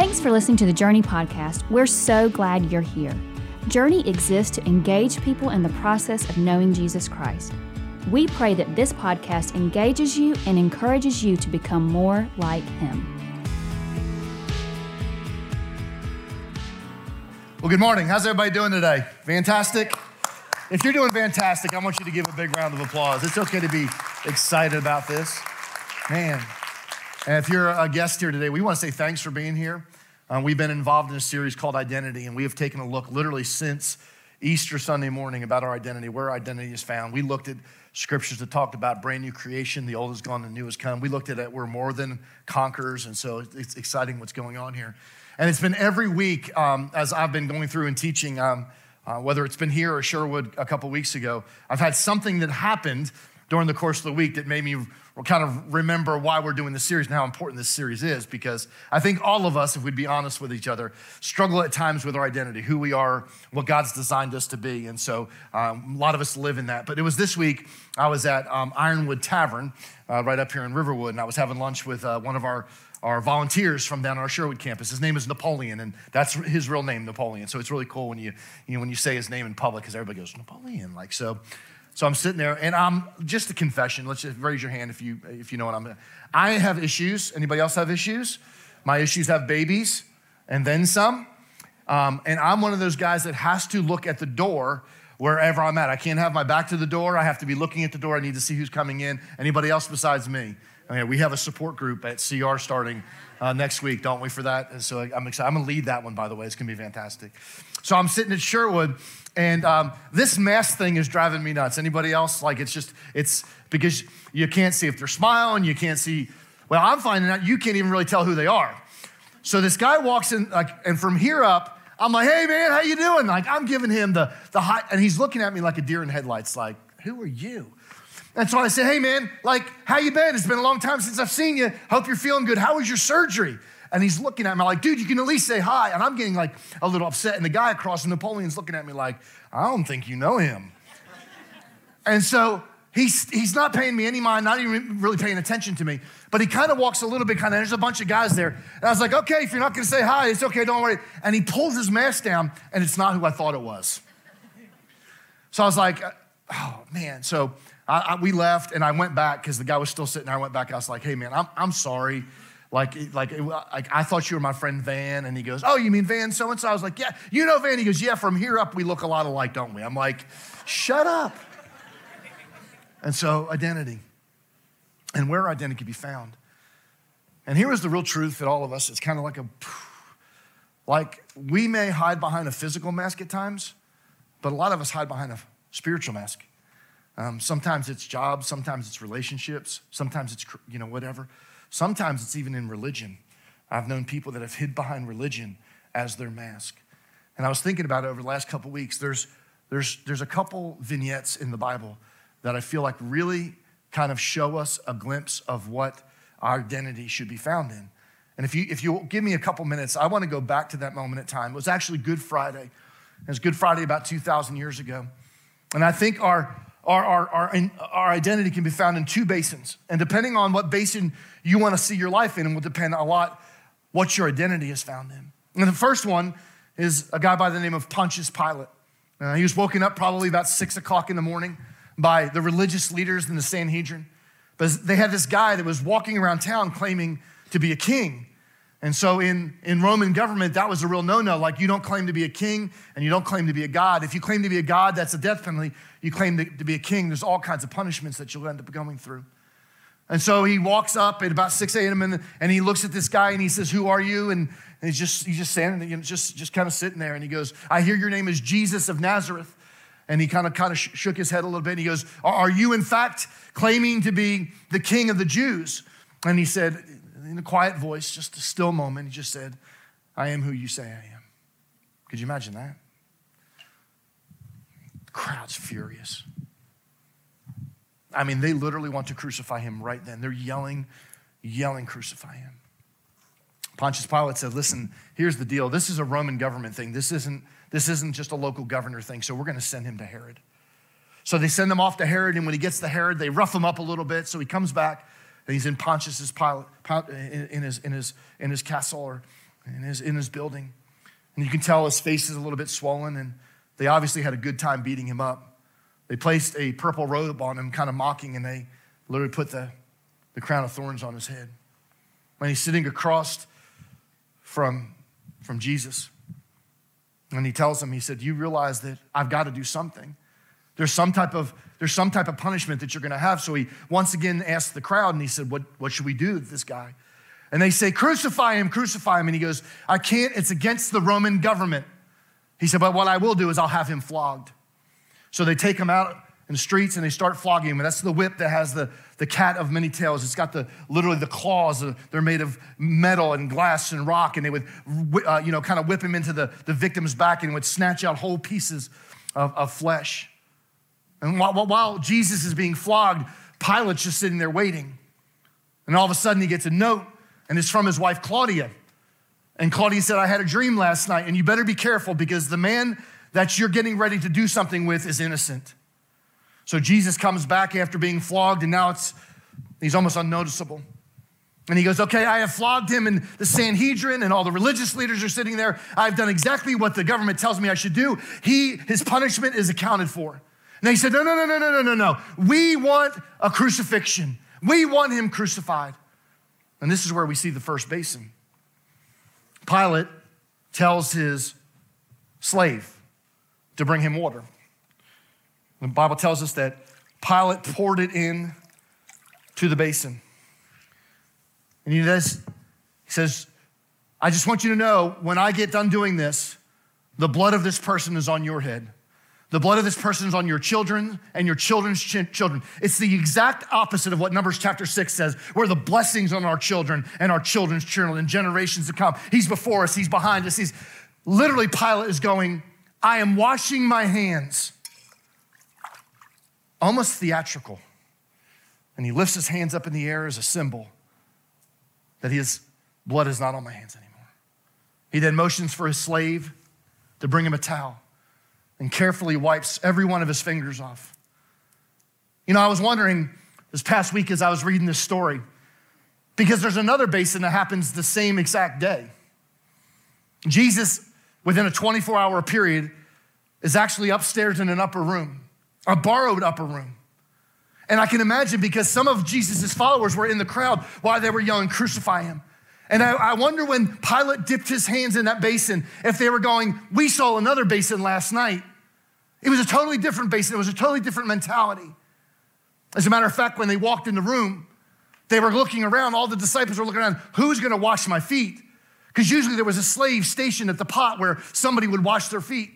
Thanks for listening to the Journey podcast. We're so glad you're here. Journey exists to engage people in the process of knowing Jesus Christ. We pray that this podcast engages you and encourages you to become more like Him. Well, good morning. How's everybody doing today? Fantastic? If you're doing fantastic, I want you to give a big round of applause. It's okay to be excited about this. Man. And if you're a guest here today, we want to say thanks for being here. Uh, we've been involved in a series called Identity, and we have taken a look literally since Easter Sunday morning about our identity, where our identity is found. We looked at scriptures that talked about brand new creation, the old is gone, the new has come. We looked at it, we're more than conquerors, and so it's exciting what's going on here. And it's been every week um, as I've been going through and teaching, um, uh, whether it's been here or Sherwood a couple weeks ago, I've had something that happened during the course of the week that made me kind of remember why we're doing this series and how important this series is because I think all of us, if we'd be honest with each other, struggle at times with our identity, who we are, what God's designed us to be. And so um, a lot of us live in that. But it was this week, I was at um, Ironwood Tavern uh, right up here in Riverwood, and I was having lunch with uh, one of our our volunteers from down on our Sherwood campus. His name is Napoleon, and that's his real name, Napoleon. So it's really cool when you, you know, when you say his name in public because everybody goes, Napoleon. Like, so, so I'm sitting there, and I'm just a confession. Let's just raise your hand if you, if you know what I'm I have issues. Anybody else have issues? My issues have babies and then some. Um, and I'm one of those guys that has to look at the door wherever I'm at. I can't have my back to the door. I have to be looking at the door. I need to see who's coming in. Anybody else besides me? Okay, we have a support group at CR starting uh, next week, don't we, for that? And so I'm excited. I'm going to lead that one, by the way. It's going to be fantastic. So I'm sitting at Sherwood, and um, this mask thing is driving me nuts. Anybody else? Like, it's just, it's because you can't see if they're smiling, you can't see. Well, I'm finding out you can't even really tell who they are. So this guy walks in, like, and from here up, I'm like, hey man, how you doing? Like, I'm giving him the, the high, and he's looking at me like a deer in headlights, like, who are you? And so I said, hey man, like, how you been? It's been a long time since I've seen you. Hope you're feeling good. How was your surgery? And he's looking at me like, dude, you can at least say hi. And I'm getting like a little upset. And the guy across from Napoleon's looking at me like, I don't think you know him. and so he's, he's not paying me any mind, not even really paying attention to me. But he kind of walks a little bit, kind of, there's a bunch of guys there. And I was like, okay, if you're not gonna say hi, it's okay, don't worry. And he pulls his mask down, and it's not who I thought it was. So I was like, oh man. So I, I, we left and I went back because the guy was still sitting there. I went back. I was like, hey, man, I'm, I'm sorry. Like, like, like, I thought you were my friend Van. And he goes, oh, you mean Van so and so? I was like, yeah, you know Van. He goes, yeah, from here up, we look a lot alike, don't we? I'm like, shut up. And so, identity and where identity can be found. And here is the real truth that all of us, it's kind of like a, like we may hide behind a physical mask at times, but a lot of us hide behind a spiritual mask. Um, sometimes it's jobs, sometimes it's relationships, sometimes it's, you know, whatever. Sometimes it's even in religion. I've known people that have hid behind religion as their mask. And I was thinking about it over the last couple weeks. There's, there's, there's a couple vignettes in the Bible that I feel like really kind of show us a glimpse of what our identity should be found in. And if you if you give me a couple minutes, I want to go back to that moment in time. It was actually Good Friday. It was Good Friday about 2,000 years ago. And I think our our, our, our, our identity can be found in two basins. And depending on what basin you want to see your life in, it will depend a lot what your identity is found in. And the first one is a guy by the name of Pontius Pilate. Uh, he was woken up probably about six o'clock in the morning by the religious leaders in the Sanhedrin. But they had this guy that was walking around town claiming to be a king. And so in, in Roman government, that was a real no no. Like, you don't claim to be a king and you don't claim to be a god. If you claim to be a god, that's a death penalty. You claim to, to be a king, there's all kinds of punishments that you'll end up going through. And so he walks up at about 6 a.m. And, and he looks at this guy and he says, Who are you? And, and he's just he's just standing, you know, just, just kind of sitting there. And he goes, I hear your name is Jesus of Nazareth. And he kind of kind of shook his head a little bit. And he goes, Are you in fact claiming to be the king of the Jews? And he said, in a quiet voice, just a still moment, he just said, I am who you say I am. Could you imagine that? The crowd's furious. I mean, they literally want to crucify him right then. They're yelling, yelling, crucify him. Pontius Pilate said, Listen, here's the deal. This is a Roman government thing. This isn't, this isn't just a local governor thing, so we're going to send him to Herod. So they send him off to Herod, and when he gets to Herod, they rough him up a little bit. So he comes back and he's in Pontius's Pilate, in his, in his, in his castle or in his, in his building. And you can tell his face is a little bit swollen, and they obviously had a good time beating him up. They placed a purple robe on him, kind of mocking, and they literally put the, the crown of thorns on his head. When he's sitting across from, from Jesus, and he tells him, he said, You realize that I've got to do something. There's some type of there's some type of punishment that you're going to have. So he once again asked the crowd, and he said, "What what should we do with this guy?" And they say, "Crucify him, crucify him." And he goes, "I can't. It's against the Roman government." He said, "But what I will do is I'll have him flogged." So they take him out in the streets and they start flogging him. And that's the whip that has the, the cat of many tails. It's got the literally the claws. They're made of metal and glass and rock. And they would, uh, you know, kind of whip him into the, the victim's back and would snatch out whole pieces of, of flesh. And while, Jesus is being flogged, Pilate's just sitting there waiting. And all of a sudden he gets a note, and it's from his wife Claudia. And Claudia said, I had a dream last night, and you better be careful because the man that you're getting ready to do something with is innocent. So Jesus comes back after being flogged, and now it's he's almost unnoticeable. And he goes, Okay, I have flogged him in the Sanhedrin, and all the religious leaders are sitting there. I've done exactly what the government tells me I should do. He, his punishment is accounted for. And they said, No, no, no, no, no, no, no, no. We want a crucifixion. We want him crucified. And this is where we see the first basin. Pilate tells his slave to bring him water. The Bible tells us that Pilate poured it in to the basin. And he does, he says, I just want you to know when I get done doing this, the blood of this person is on your head. The blood of this person is on your children and your children's ch- children. It's the exact opposite of what Numbers chapter 6 says, where the blessings on our children and our children's children and generations to come. He's before us, he's behind us. He's literally, Pilate is going, I am washing my hands. Almost theatrical. And he lifts his hands up in the air as a symbol that his blood is not on my hands anymore. He then motions for his slave to bring him a towel and carefully wipes every one of his fingers off. You know, I was wondering this past week as I was reading this story, because there's another basin that happens the same exact day. Jesus, within a 24 hour period, is actually upstairs in an upper room, a borrowed upper room. And I can imagine because some of Jesus' followers were in the crowd while they were yelling, Crucify him. And I, I, wonder when Pilate dipped his hands in that basin, if they were going, We saw another basin last night. It was a totally different basin, it was a totally different mentality. As a matter of fact, when they walked in the room, they were looking around, all the disciples were looking around, who's gonna wash my feet? Because usually there was a slave stationed at the pot where somebody would wash their feet.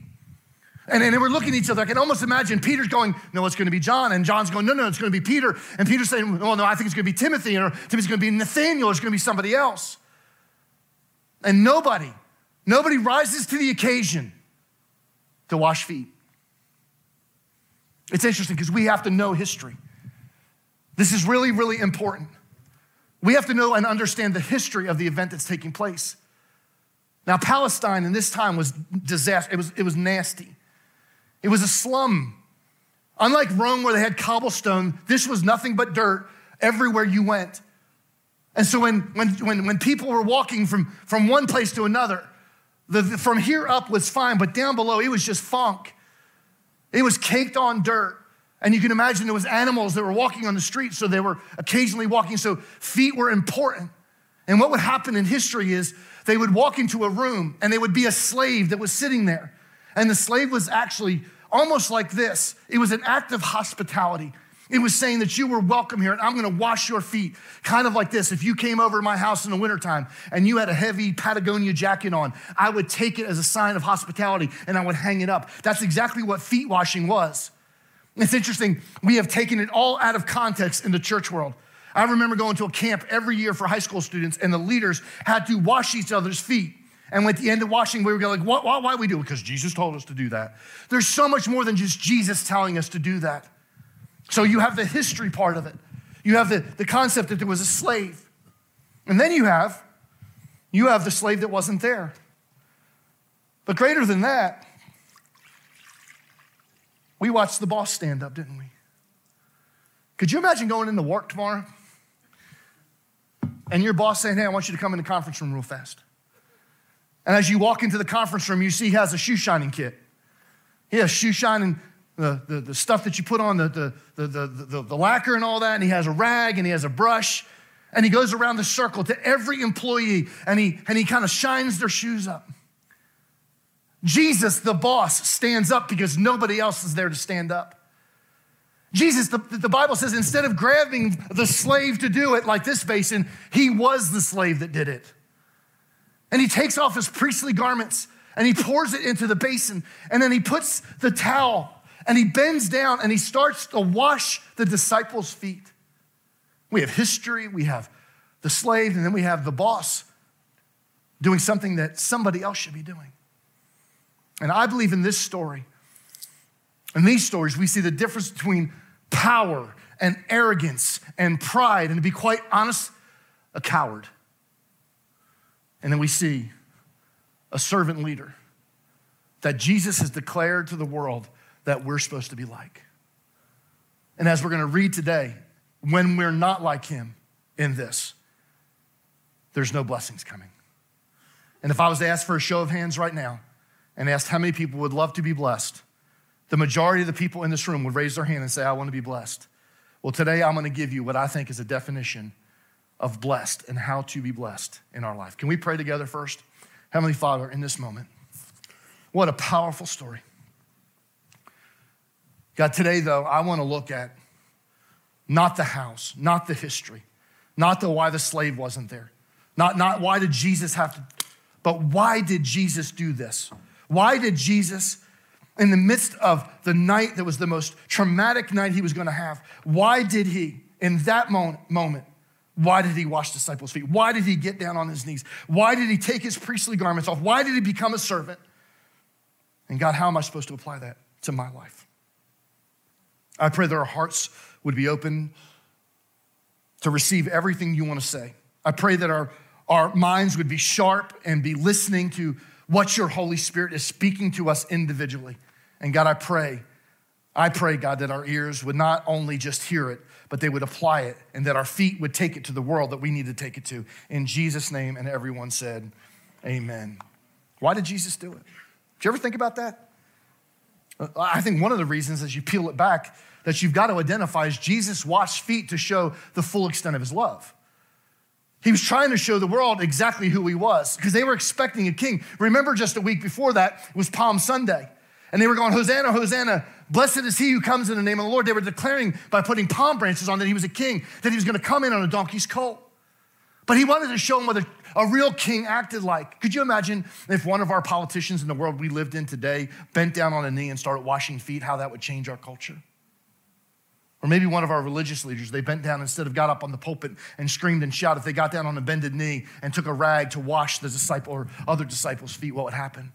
And, they were looking at each other. I can almost imagine Peter's going, No, it's going to be John. And John's going, No, no, it's going to be Peter. And Peter's saying, Well, no, I think it's going to be Timothy. Or Timothy's going to be Nathaniel. Or it's going to be somebody else. And nobody, nobody rises to the occasion to wash feet. It's interesting because we have to know history. This is really, really important. We have to know and understand the history of the event that's taking place. Now, Palestine in this time was disaster. It was, it was nasty. It was a slum. Unlike Rome, where they had cobblestone, this was nothing but dirt everywhere you went. And so when, when, when, when people were walking from, from one place to another, the, the, from here up was fine, but down below, it was just funk. It was caked on dirt. And you can imagine there was animals that were walking on the street, so they were occasionally walking, so feet were important. And what would happen in history is they would walk into a room and they would be a slave that was sitting there. And the slave was actually almost like this it was an act of hospitality. It was saying that you were welcome here and I'm gonna wash your feet. Kind of like this. If you came over to my house in the wintertime and you had a heavy Patagonia jacket on, I would take it as a sign of hospitality and I would hang it up. That's exactly what feet washing was. It's interesting, we have taken it all out of context in the church world. I remember going to a camp every year for high school students, and the leaders had to wash each other's feet. And at the end of washing, we were going like, why, why, why we do it? Because Jesus told us to do that. There's so much more than just Jesus telling us to do that. So you have the history part of it. You have the, the concept that there was a slave. And then you have, you have the slave that wasn't there. But greater than that, we watched the boss stand up, didn't we? Could you imagine going into work tomorrow and your boss saying, Hey, I want you to come in the conference room real fast? And as you walk into the conference room, you see he has a shoe shining kit. He has shoe shining, the, the, the stuff that you put on, the, the, the, the, the, the lacquer and all that, and he has a rag and he has a brush. And he goes around the circle to every employee and he, and he kind of shines their shoes up. Jesus, the boss, stands up because nobody else is there to stand up. Jesus, the, the Bible says, instead of grabbing the slave to do it like this basin, he was the slave that did it. And he takes off his priestly garments and he pours it into the basin. And then he puts the towel and he bends down and he starts to wash the disciples' feet. We have history, we have the slave, and then we have the boss doing something that somebody else should be doing. And I believe in this story, in these stories, we see the difference between power and arrogance and pride, and to be quite honest, a coward. And then we see a servant leader that Jesus has declared to the world that we're supposed to be like. And as we're going to read today, when we're not like him in this, there's no blessings coming. And if I was to ask for a show of hands right now and asked how many people would love to be blessed, the majority of the people in this room would raise their hand and say, I want to be blessed. Well, today I'm going to give you what I think is a definition of blessed and how to be blessed in our life. Can we pray together first? Heavenly Father, in this moment, what a powerful story. God, today though, I want to look at not the house, not the history, not the why the slave wasn't there, not, not why did Jesus have to, but why did Jesus do this? Why did Jesus, in the midst of the night that was the most traumatic night he was going to have, why did he, in that moment, why did he wash disciples' feet? Why did he get down on his knees? Why did he take his priestly garments off? Why did he become a servant? And God, how am I supposed to apply that to my life? I pray that our hearts would be open to receive everything you want to say. I pray that our, our minds would be sharp and be listening to what your Holy Spirit is speaking to us individually. And God, I pray, I pray, God, that our ears would not only just hear it, but they would apply it and that our feet would take it to the world that we need to take it to. In Jesus' name, and everyone said, Amen. Why did Jesus do it? Did you ever think about that? I think one of the reasons, as you peel it back, that you've got to identify is Jesus washed feet to show the full extent of his love. He was trying to show the world exactly who he was because they were expecting a king. Remember, just a week before that, it was Palm Sunday. And they were going, Hosanna, Hosanna, blessed is he who comes in the name of the Lord. They were declaring by putting palm branches on that he was a king, that he was going to come in on a donkey's colt. But he wanted to show him what a, a real king acted like. Could you imagine if one of our politicians in the world we lived in today bent down on a knee and started washing feet, how that would change our culture? Or maybe one of our religious leaders, they bent down instead of got up on the pulpit and screamed and shouted. If they got down on a bended knee and took a rag to wash the disciple or other disciples' feet, what would happen?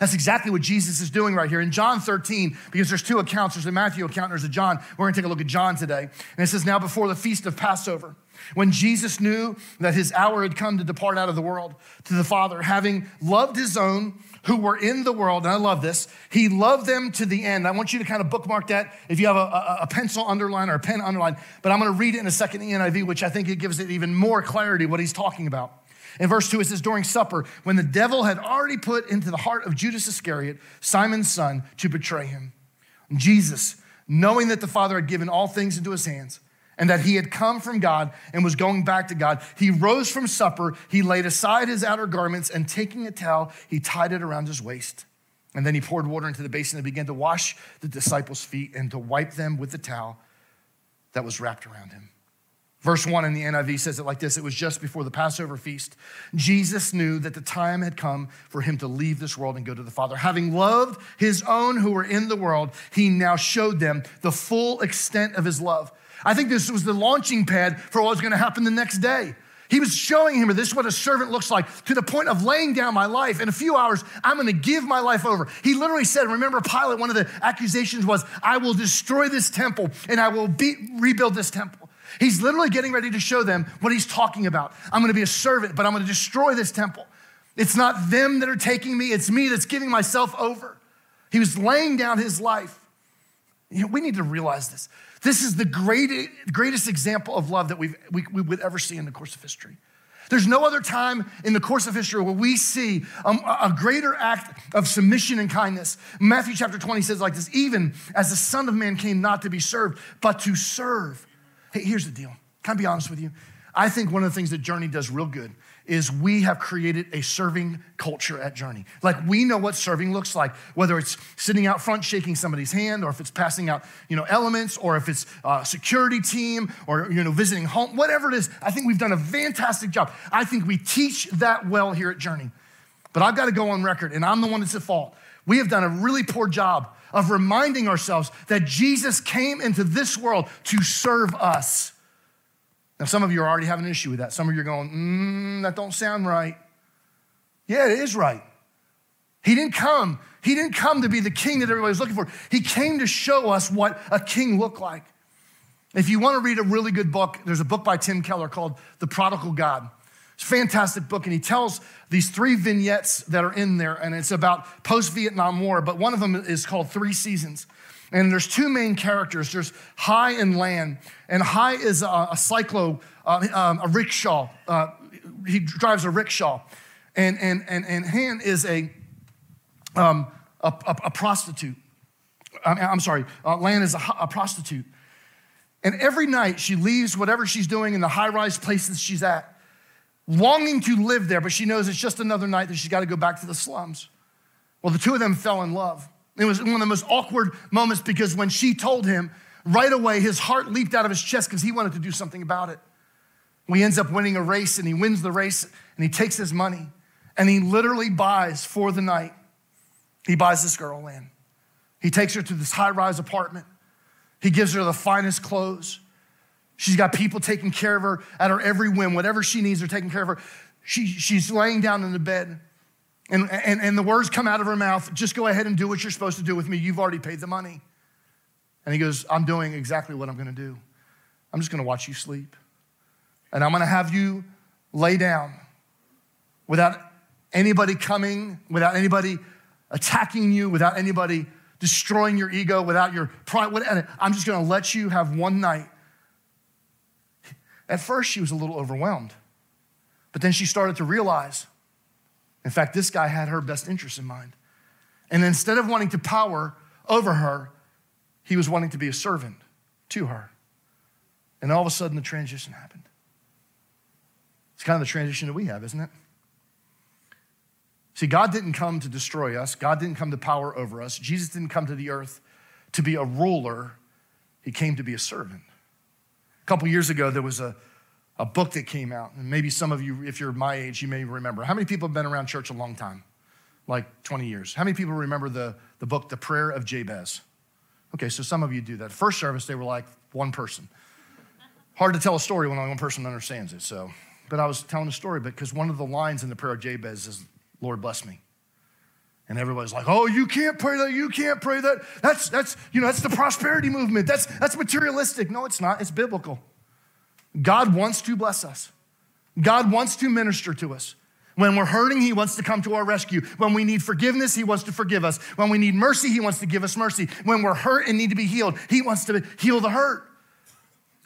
That's exactly what Jesus is doing right here. In John 13, because there's two accounts, there's a Matthew account and there's a John. We're gonna take a look at John today. And it says, Now before the feast of Passover, when Jesus knew that his hour had come to depart out of the world to the Father, having loved his own who were in the world, and I love this, he loved them to the end. I want you to kind of bookmark that if you have a, a, a pencil underline or a pen underline, but I'm gonna read it in a second NIV, which I think it gives it even more clarity what he's talking about. In verse 2, it says, During supper, when the devil had already put into the heart of Judas Iscariot, Simon's son, to betray him, Jesus, knowing that the Father had given all things into his hands, and that he had come from God and was going back to God, he rose from supper, he laid aside his outer garments, and taking a towel, he tied it around his waist. And then he poured water into the basin and began to wash the disciples' feet and to wipe them with the towel that was wrapped around him. Verse 1 in the NIV says it like this It was just before the Passover feast. Jesus knew that the time had come for him to leave this world and go to the Father. Having loved his own who were in the world, he now showed them the full extent of his love. I think this was the launching pad for what was going to happen the next day. He was showing him this is what a servant looks like to the point of laying down my life. In a few hours, I'm going to give my life over. He literally said, remember, Pilate, one of the accusations was, I will destroy this temple and I will be, rebuild this temple. He's literally getting ready to show them what he's talking about. I'm going to be a servant, but I'm going to destroy this temple. It's not them that are taking me, it's me that's giving myself over. He was laying down his life. You know, we need to realize this. This is the great, greatest example of love that we've, we, we would ever see in the course of history. There's no other time in the course of history where we see um, a greater act of submission and kindness. Matthew chapter 20 says like this even as the Son of Man came not to be served, but to serve. Hey, here's the deal. Can I be honest with you? I think one of the things that Journey does real good is we have created a serving culture at Journey. Like we know what serving looks like, whether it's sitting out front shaking somebody's hand, or if it's passing out, you know, elements, or if it's a security team, or you know, visiting home, whatever it is. I think we've done a fantastic job. I think we teach that well here at Journey. But I've got to go on record, and I'm the one that's at fault. We have done a really poor job of reminding ourselves that Jesus came into this world to serve us. Now, some of you are already having an issue with that. Some of you are going, mm, that don't sound right. Yeah, it is right. He didn't come. He didn't come to be the king that everybody was looking for. He came to show us what a king looked like. If you want to read a really good book, there's a book by Tim Keller called The Prodigal God. It's a fantastic book, and he tells these three vignettes that are in there, and it's about post Vietnam War, but one of them is called Three Seasons. And there's two main characters there's Hai and Lan. And Hai is a, a cyclo, uh, um, a rickshaw. Uh, he drives a rickshaw. And, and, and, and Han is a, um, a, a, a, prostitute. I'm sorry, uh, Lan is a, a prostitute. And every night she leaves whatever she's doing in the high rise places she's at, longing to live there, but she knows it's just another night that she's got to go back to the slums. Well, the two of them fell in love. It was one of the most awkward moments because when she told him, right away his heart leaped out of his chest because he wanted to do something about it. He ends up winning a race and he wins the race and he takes his money and he literally buys for the night. He buys this girl in. He takes her to this high rise apartment. He gives her the finest clothes. She's got people taking care of her at her every whim. Whatever she needs, they're taking care of her. She, she's laying down in the bed. And, and, and the words come out of her mouth just go ahead and do what you're supposed to do with me. You've already paid the money. And he goes, I'm doing exactly what I'm going to do. I'm just going to watch you sleep. And I'm going to have you lay down without anybody coming, without anybody attacking you, without anybody destroying your ego, without your pride. I'm just going to let you have one night. At first, she was a little overwhelmed, but then she started to realize in fact, this guy had her best interest in mind. And instead of wanting to power over her, he was wanting to be a servant to her. And all of a sudden, the transition happened. It's kind of the transition that we have, isn't it? See, God didn't come to destroy us, God didn't come to power over us. Jesus didn't come to the earth to be a ruler, He came to be a servant. Couple years ago, there was a a book that came out. And maybe some of you, if you're my age, you may remember. How many people have been around church a long time? Like 20 years. How many people remember the, the book, The Prayer of Jabez? Okay, so some of you do that. First service, they were like one person. Hard to tell a story when only one person understands it. So, but I was telling a story because one of the lines in the prayer of Jabez is, Lord bless me. And everybody's like, oh, you can't pray that, you can't pray that. That's that's, you know, that's the prosperity movement. That's that's materialistic. No, it's not, it's biblical. God wants to bless us. God wants to minister to us. When we're hurting, He wants to come to our rescue. When we need forgiveness, He wants to forgive us. When we need mercy, He wants to give us mercy. When we're hurt and need to be healed, He wants to heal the hurt.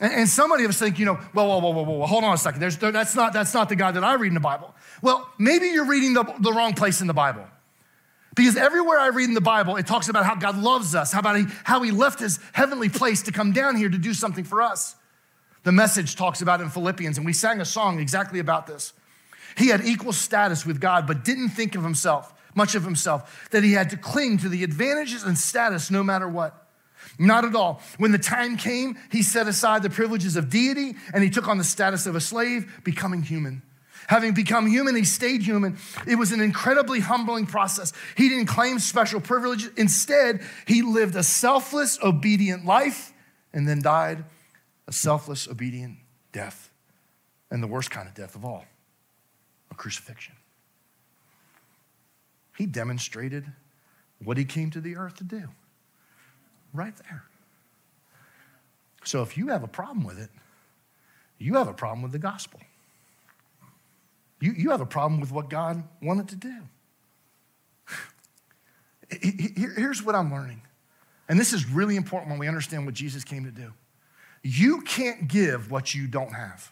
And, and somebody of us think, you know, well, whoa, whoa, whoa, whoa, hold on a second. There's, that's, not, that's not the God that I read in the Bible. Well, maybe you're reading the, the wrong place in the Bible. Because everywhere I read in the Bible, it talks about how God loves us, how about he, how he left his heavenly place to come down here to do something for us the message talks about in Philippians, and we sang a song exactly about this. He had equal status with God, but didn't think of himself, much of himself, that he had to cling to the advantages and status no matter what. Not at all. When the time came, he set aside the privileges of deity and he took on the status of a slave, becoming human. Having become human, he stayed human. It was an incredibly humbling process. He didn't claim special privileges. Instead, he lived a selfless, obedient life and then died a selfless, obedient death, and the worst kind of death of all a crucifixion. He demonstrated what he came to the earth to do right there. So if you have a problem with it, you have a problem with the gospel. You, you have a problem with what God wanted to do. Here's what I'm learning. And this is really important when we understand what Jesus came to do. You can't give what you don't have.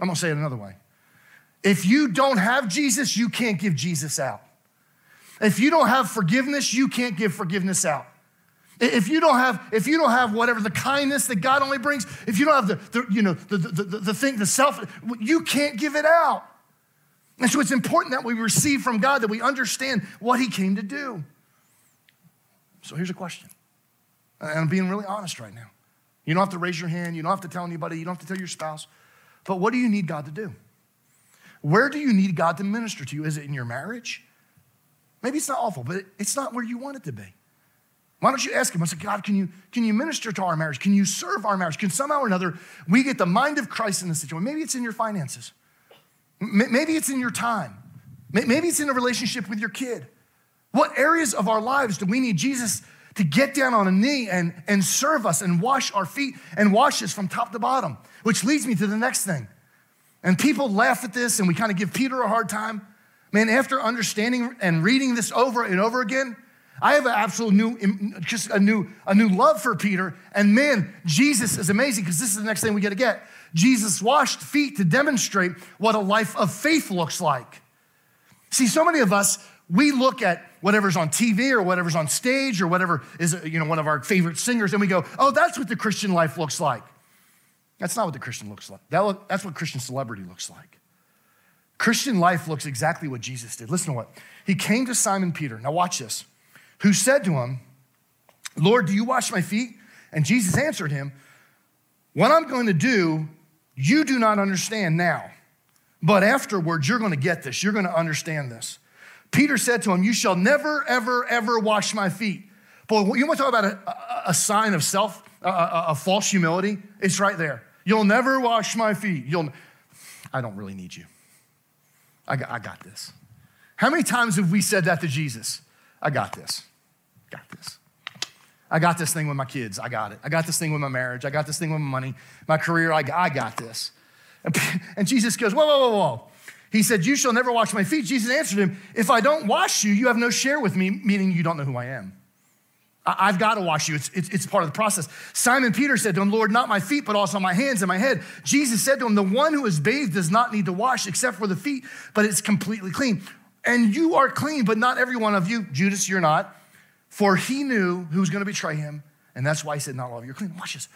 I'm gonna say it another way. If you don't have Jesus, you can't give Jesus out. If you don't have forgiveness, you can't give forgiveness out. If you don't have, if you don't have whatever the kindness that God only brings, if you don't have the, the you know, the, the, the, the thing, the self, you can't give it out. And so it's important that we receive from God, that we understand what He came to do. So here's a question. And I'm being really honest right now. You don't have to raise your hand, you don't have to tell anybody, you don't have to tell your spouse. But what do you need God to do? Where do you need God to minister to you? Is it in your marriage? Maybe it's not awful, but it's not where you want it to be. Why don't you ask him? I said, God, can you, can you minister to our marriage? Can you serve our marriage? Can somehow or another we get the mind of Christ in the situation? Maybe it's in your finances. Maybe it's in your time. Maybe it's in a relationship with your kid. What areas of our lives do we need Jesus to get down on a knee and, and serve us and wash our feet and wash us from top to bottom? Which leads me to the next thing. And people laugh at this and we kind of give Peter a hard time. Man, after understanding and reading this over and over again, I have an absolute new, just a new, a new love for Peter. And man, Jesus is amazing because this is the next thing we got to get. Jesus washed feet to demonstrate what a life of faith looks like. See, so many of us, we look at whatever's on TV or whatever's on stage or whatever is you know one of our favorite singers, and we go, "Oh, that's what the Christian life looks like." That's not what the Christian looks like. That look, that's what Christian celebrity looks like. Christian life looks exactly what Jesus did. Listen to what he came to Simon Peter. Now watch this. Who said to him, "Lord, do you wash my feet?" And Jesus answered him, "What I'm going to do, you do not understand now." But afterwards, you're going to get this. You're going to understand this. Peter said to him, You shall never, ever, ever wash my feet. Boy, you want to talk about a, a sign of self, a, a, a, false humility? It's right there. You'll never wash my feet. You'll, I don't really need you. I got, I got this. How many times have we said that to Jesus? I got this. Got this. I got this thing with my kids. I got it. I got this thing with my marriage. I got this thing with my money, my career. I, I got this. And Jesus goes, Whoa, whoa, whoa, whoa. He said, You shall never wash my feet. Jesus answered him, If I don't wash you, you have no share with me, meaning you don't know who I am. I've got to wash you. It's, it's, it's, part of the process. Simon Peter said to him, Lord, not my feet, but also my hands and my head. Jesus said to him, The one who is bathed does not need to wash except for the feet, but it's completely clean. And you are clean, but not every one of you. Judas, you're not. For he knew who was going to betray him. And that's why he said, Not all of you are clean. Watch this.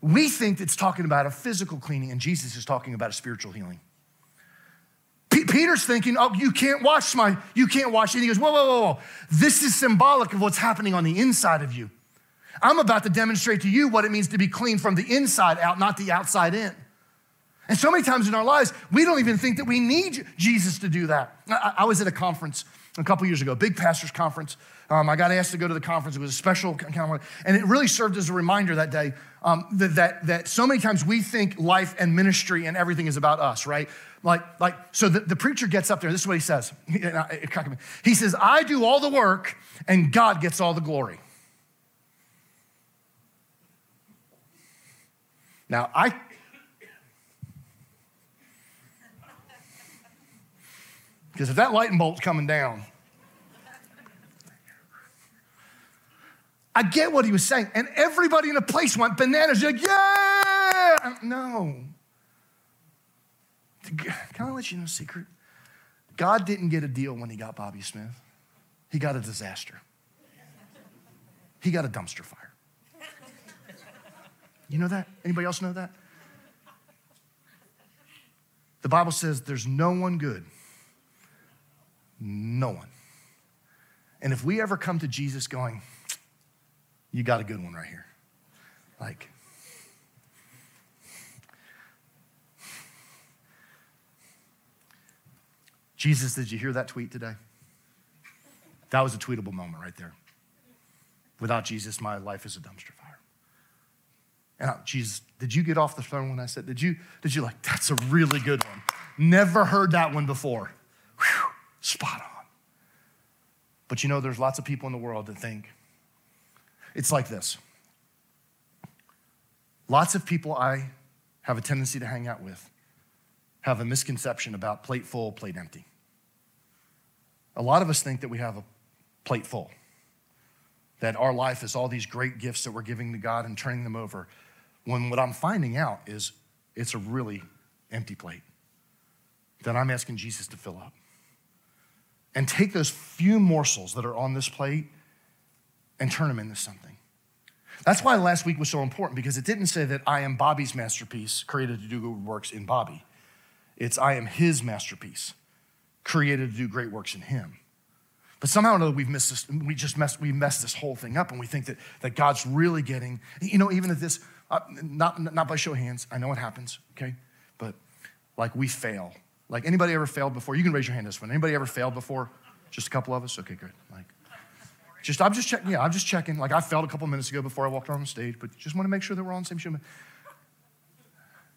We think it's talking about a physical cleaning, and Jesus is talking about a spiritual healing. P- Peter's thinking, oh, you can't wash my, you can't wash. And he goes, whoa, whoa, whoa, whoa. This is symbolic of what's happening on the inside of you. I'm about to demonstrate to you what it means to be clean from the inside out, not the outside in. And so many times in our lives, we don't even think that we need Jesus to do that. I, I was at a conference a couple years ago, big pastor's conference. Um, I got asked to go to the conference. It was a special conference, and it really served as a reminder that day um, that, that, that so many times we think life and ministry and everything is about us, right? Like, like so the, the preacher gets up there. This is what he says. He says, I do all the work, and God gets all the glory. Now, I Because if that lightning bolt's coming down, I get what he was saying. And everybody in the place went bananas. You're like, yeah! No. Can I let you know a secret? God didn't get a deal when he got Bobby Smith. He got a disaster. He got a dumpster fire. You know that? Anybody else know that? The Bible says there's no one good no one. And if we ever come to Jesus going, you got a good one right here. Like, Jesus, did you hear that tweet today? That was a tweetable moment right there. Without Jesus, my life is a dumpster fire. And I, Jesus, did you get off the phone when I said, did you, did you like, that's a really good one? Never heard that one before. Spot on. But you know, there's lots of people in the world that think it's like this. Lots of people I have a tendency to hang out with have a misconception about plate full, plate empty. A lot of us think that we have a plate full, that our life is all these great gifts that we're giving to God and turning them over, when what I'm finding out is it's a really empty plate that I'm asking Jesus to fill up. And take those few morsels that are on this plate and turn them into something. That's why last week was so important because it didn't say that I am Bobby's masterpiece, created to do good works in Bobby. It's I am his masterpiece, created to do great works in him. But somehow or another, we've missed this, we just messed, we messed this whole thing up and we think that, that God's really getting, you know, even at this, uh, not, not by show of hands, I know it happens, okay? But like we fail. Like anybody ever failed before? You can raise your hand this one. Anybody ever failed before? Just a couple of us? Okay, good. Like, just, I'm just checking, yeah, I'm just checking. Like I failed a couple minutes ago before I walked on the stage, but just want to make sure that we're all on the same show. And,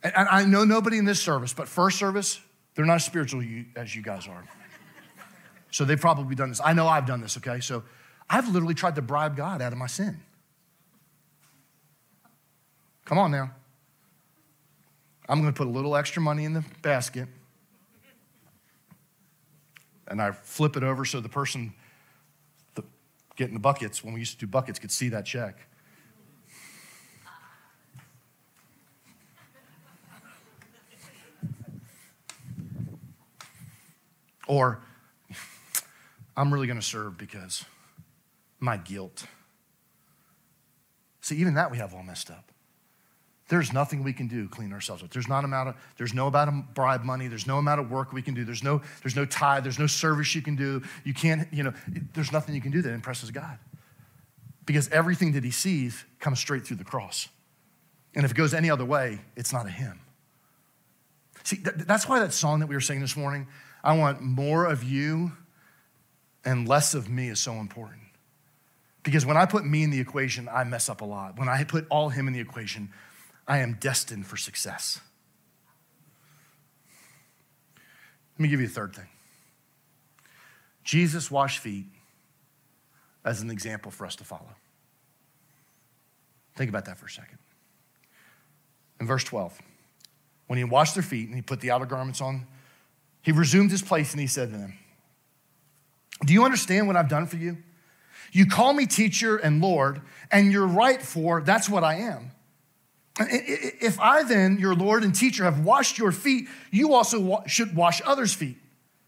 and I know nobody in this service, but first service, they're not as spiritual as you guys are. So they've probably done this. I know I've done this, okay? So I've literally tried to bribe God out of my sin. Come on now. I'm going to put a little extra money in the basket and I flip it over so the person getting the buckets, when we used to do buckets, could see that check. Or I'm really going to serve because my guilt. See, even that we have all messed up. There's nothing we can do clean ourselves up. There's not amount of, there's no amount of bribe money. There's no amount of work we can do. There's no, there's no tithe. There's no service you can do. You can't, you know, there's nothing you can do that impresses God. Because everything that he sees comes straight through the cross. And if it goes any other way, it's not a him. See, that's why that song that we were singing this morning, I want more of you and less of me is so important. Because when I put me in the equation, I mess up a lot. When I put all him in the equation, I am destined for success. Let me give you a third thing. Jesus washed feet as an example for us to follow. Think about that for a second. In verse 12, when he washed their feet and he put the outer garments on, he resumed his place and he said to them, Do you understand what I've done for you? You call me teacher and Lord, and you're right, for that's what I am. If I then, your Lord and teacher, have washed your feet, you also should wash others' feet.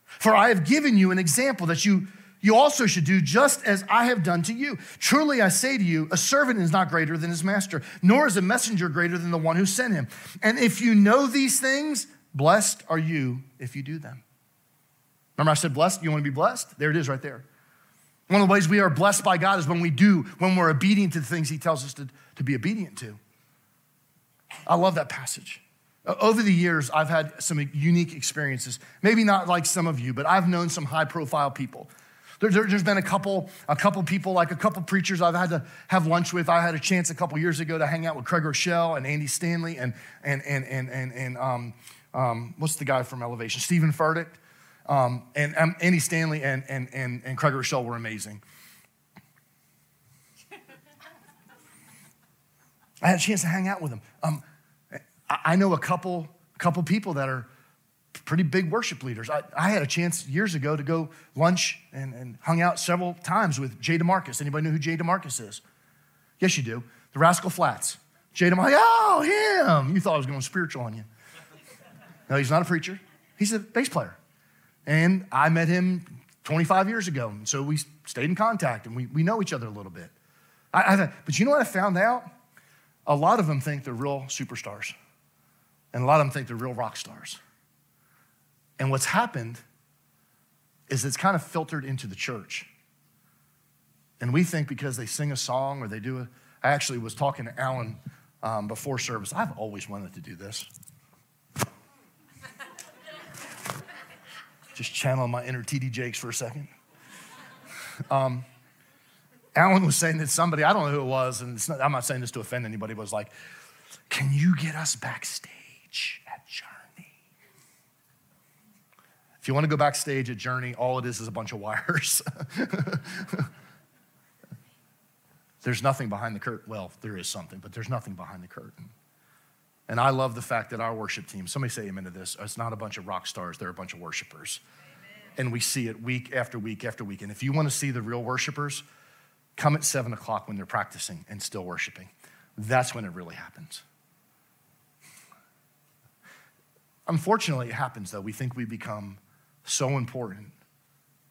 For I have given you an example that you, you also should do just as I have done to you. Truly I say to you, a servant is not greater than his master, nor is a messenger greater than the one who sent him. And if you know these things, blessed are you if you do them. Remember, I said blessed? You want to be blessed? There it is right there. One of the ways we are blessed by God is when we do, when we're obedient to the things he tells us to, to be obedient to. I love that passage. Over the years, I've had some unique experiences. Maybe not like some of you, but I've known some high profile people. There, has there, been a couple, a couple people, like a couple preachers I've had to have lunch with. I had a chance a couple years ago to hang out with Craig Groeschel and Andy Stanley and, and, and, and, and, and um, um, what's the guy from Elevation? Stephen Furtick. Um, and um, Andy Stanley and, and, and, and Craig Groeschel were amazing. I had a chance to hang out with them. Um, I know a couple, couple people that are pretty big worship leaders. I, I had a chance years ago to go lunch and, and hung out several times with Jay DeMarcus. Anybody know who Jay DeMarcus is? Yes, you do. The Rascal Flatts. Jay DeMarcus, oh, him. You thought I was going spiritual on you. No, he's not a preacher. He's a bass player. And I met him 25 years ago. And so we stayed in contact and we, we know each other a little bit. I, I, but you know what I found out? A lot of them think they're real superstars. And a lot of them think they're real rock stars. And what's happened is it's kind of filtered into the church. And we think because they sing a song or they do a, I actually was talking to Alan um, before service. I've always wanted to do this. Just channel my inner TD Jakes for a second. Um, Alan was saying that somebody, I don't know who it was, and not, I'm not saying this to offend anybody, but was like, Can you get us backstage? at Journey. If you want to go backstage at Journey, all it is is a bunch of wires. there's nothing behind the curtain. Well, there is something, but there's nothing behind the curtain. And I love the fact that our worship team, somebody say amen to this, it's not a bunch of rock stars, they're a bunch of worshipers. Amen. And we see it week after week after week. And if you want to see the real worshipers, come at seven o'clock when they're practicing and still worshiping. That's when it really happens. Unfortunately, it happens though. We think we become so important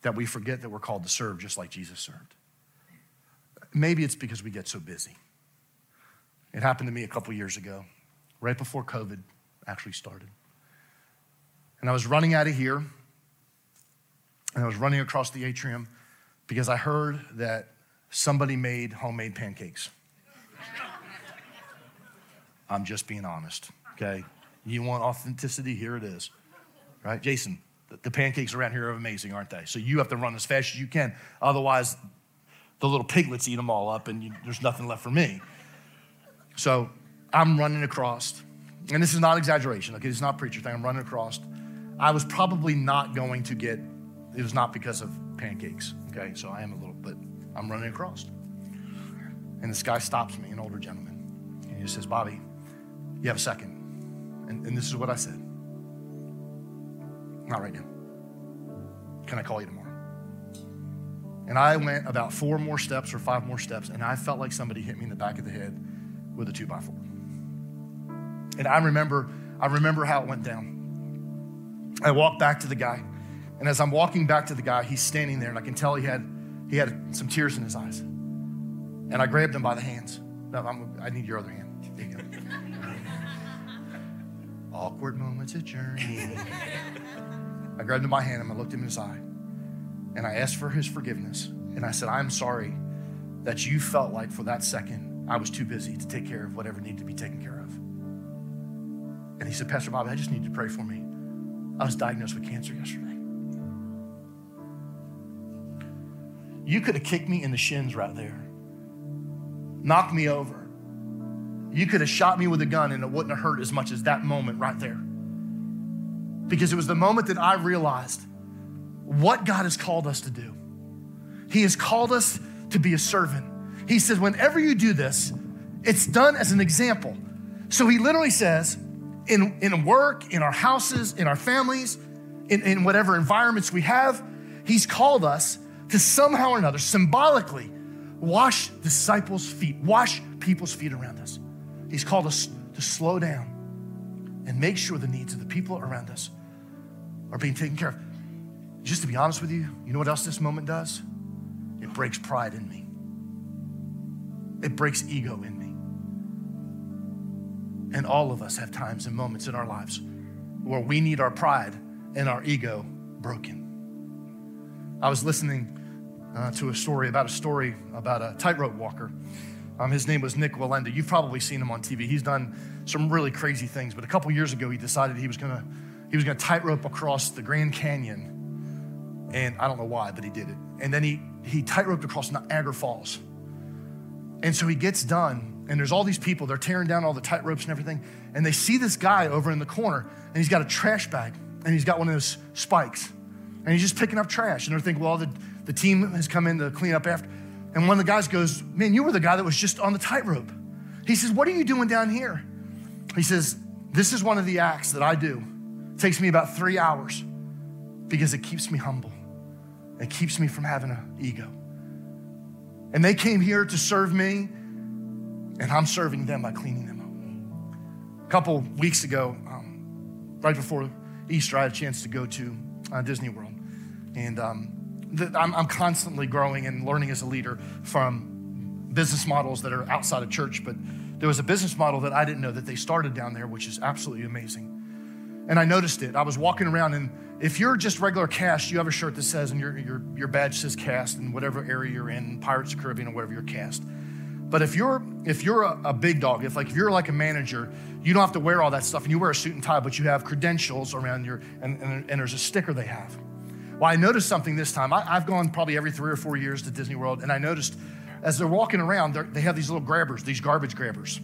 that we forget that we're called to serve just like Jesus served. Maybe it's because we get so busy. It happened to me a couple years ago, right before COVID actually started. And I was running out of here, and I was running across the atrium because I heard that somebody made homemade pancakes. I'm just being honest, okay? You want authenticity? Here it is, right? Jason, the pancakes around here are amazing, aren't they? So you have to run as fast as you can. Otherwise, the little piglets eat them all up and you, there's nothing left for me. So I'm running across, and this is not exaggeration, okay? It's not preacher thing. I'm running across. I was probably not going to get, it was not because of pancakes, okay? So I am a little, I'm running across. And this guy stops me, an older gentleman, and he just says, Bobby, you have a second. And, and this is what I said. Not right now. Can I call you tomorrow? And I went about four more steps or five more steps, and I felt like somebody hit me in the back of the head with a two by four. And I remember, I remember how it went down. I walked back to the guy, and as I'm walking back to the guy, he's standing there, and I can tell he had he had some tears in his eyes. And I grabbed him by the hands. No, I'm, i need your other hand. You Awkward moments of journey. I grabbed him by hand and I looked him in his eye. And I asked for his forgiveness. And I said, I'm sorry that you felt like for that second I was too busy to take care of whatever needed to be taken care of. And he said, Pastor Bob, I just need you to pray for me. I was diagnosed with cancer yesterday. You could have kicked me in the shins right there, knocked me over. You could have shot me with a gun and it wouldn't have hurt as much as that moment right there. Because it was the moment that I realized what God has called us to do. He has called us to be a servant. He says, whenever you do this, it's done as an example. So he literally says, in, in work, in our houses, in our families, in, in whatever environments we have, he's called us to somehow or another symbolically wash disciples' feet, wash people's feet around us. He's called us to slow down and make sure the needs of the people around us are being taken care of. Just to be honest with you, you know what else this moment does? It breaks pride in me. It breaks ego in me. And all of us have times and moments in our lives where we need our pride and our ego broken. I was listening uh, to a story about a story about a tightrope walker. Um, his name was Nick Wallenda. You've probably seen him on TV. He's done some really crazy things, but a couple years ago, he decided he was gonna he was gonna tightrope across the Grand Canyon, and I don't know why, but he did it. And then he he tightroped across Niagara Falls. And so he gets done, and there's all these people. They're tearing down all the tight ropes and everything, and they see this guy over in the corner, and he's got a trash bag, and he's got one of those spikes, and he's just picking up trash. And they're thinking, well, the the team has come in to clean up after. And one of the guys goes, Man, you were the guy that was just on the tightrope. He says, What are you doing down here? He says, This is one of the acts that I do. It takes me about three hours because it keeps me humble. It keeps me from having an ego. And they came here to serve me, and I'm serving them by cleaning them up. A couple weeks ago, um, right before Easter, I had a chance to go to uh, Disney World. And um, I'm, I'm constantly growing and learning as a leader from business models that are outside of church, but there was a business model that I didn't know that they started down there, which is absolutely amazing. And I noticed it. I was walking around, and if you're just regular cast, you have a shirt that says, and your, your, your badge says cast in whatever area you're in, Pirates of the Caribbean or whatever you're cast. But if you're if you're a, a, big dog, if like if you're like a manager, you don't have to wear all that stuff, and you wear a suit and tie, but you have credentials around your and, and, and there's a sticker they have. Well, I noticed something this time. I, have gone probably every three or four years to Disney World, and I noticed as they're walking around, they're, they have these little grabbers, these garbage grabbers.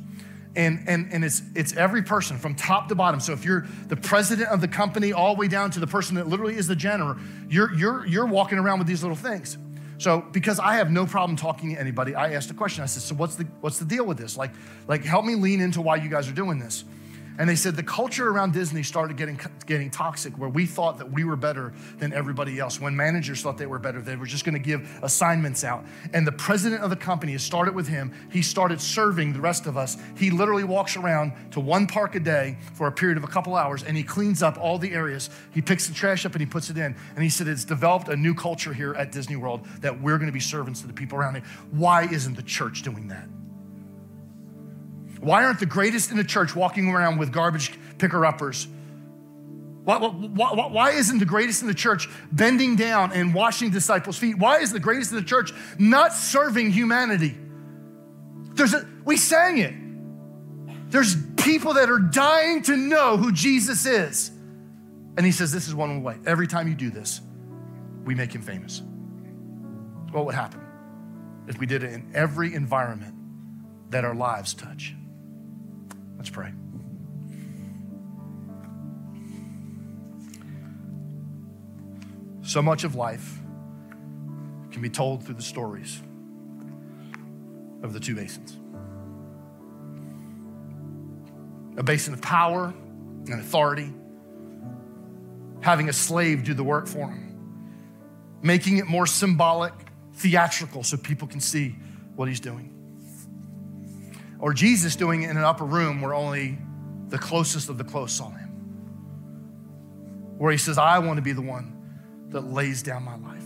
And, and, and it's, it's every person from top to bottom. So if you're the president of the company, all the way down to the person that literally is the janitor, you're, you're, you're walking around with these little things. So because I have no problem talking to anybody, I asked a question. I said, so what's the, what's the deal with this? Like, like help me lean into why you guys are doing this. And they said the culture around Disney started getting, getting toxic where we thought that we were better than everybody else. When managers thought they were better, they were just gonna give assignments out. And the president of the company, it started with him, he started serving the rest of us. He literally walks around to one park a day for a period of a couple hours and he cleans up all the areas. He picks the trash up and he puts it in. And he said it's developed a new culture here at Disney World that we're gonna be servants to the people around here. Why isn't the church doing that? Why aren't the greatest in the church walking around with garbage picker uppers? Why, why, why, isn't the greatest in the church bending down and washing disciples' feet? Why is the greatest in the church not serving humanity? There's a, we sang it. There's people that are dying to know who Jesus is. And he says, This is one way. Every time you do this, we make him famous. What would happen if we did it in every environment that our lives touch? Let's pray. So much of life can be told through the stories of the two basins a basin of power and authority, having a slave do the work for him, making it more symbolic, theatrical, so people can see what he's doing or Jesus doing it in an upper room where only the closest of the close saw him. Where he says, I want to be the one that lays down my life.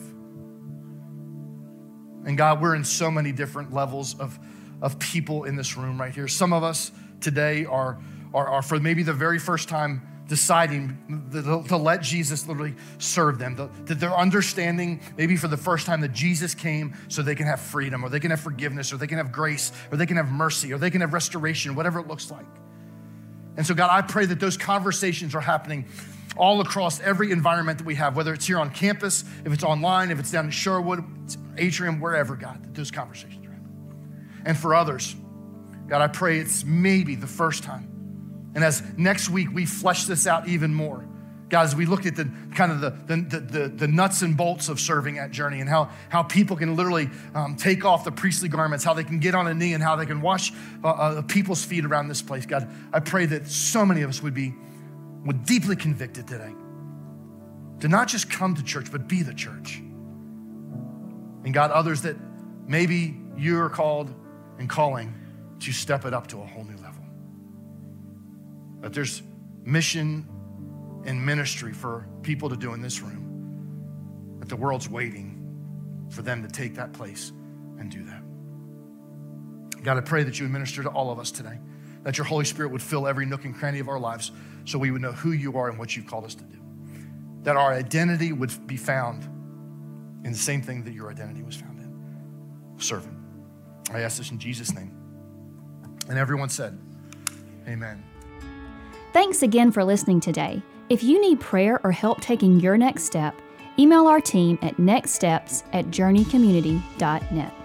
And God, we're in so many different levels of, of people in this room right here. Some of us today are, are, are for maybe the very first time deciding to, let Jesus literally serve them, that they're understanding maybe for the first time that Jesus came so they can have freedom or they can have forgiveness or they can have grace or they can have mercy or they can have restoration, whatever it looks like. And so, God, I pray that those conversations are happening all across every environment that we have, whether it's here on campus, if it's online, if it's down in Sherwood, Atrium, wherever, God, that those conversations are happening. And for others, God, I pray it's maybe the first time and as next week we flesh this out even more, guys, we look at the kind of the, the, the, the, nuts and bolts of serving at Journey and how, how people can literally um, take off the priestly garments, how they can get on a knee and how they can wash uh, uh, people's feet around this place. God, I pray that so many of us would be would deeply convicted today to not just come to church, but be the church. And God, others that maybe you are called and calling to step it up to a whole new that there's mission and ministry for people to do in this room, that the world's waiting for them to take that place and do that. God, I pray that you would minister to all of us today, that your Holy Spirit would fill every nook and cranny of our lives so we would know who you are and what you've called us to do. That our identity would be found in the same thing that your identity was found in servant. I ask this in Jesus' name. And everyone said, Amen. Thanks again for listening today. If you need prayer or help taking your next step, email our team at nextsteps at journeycommunity.net.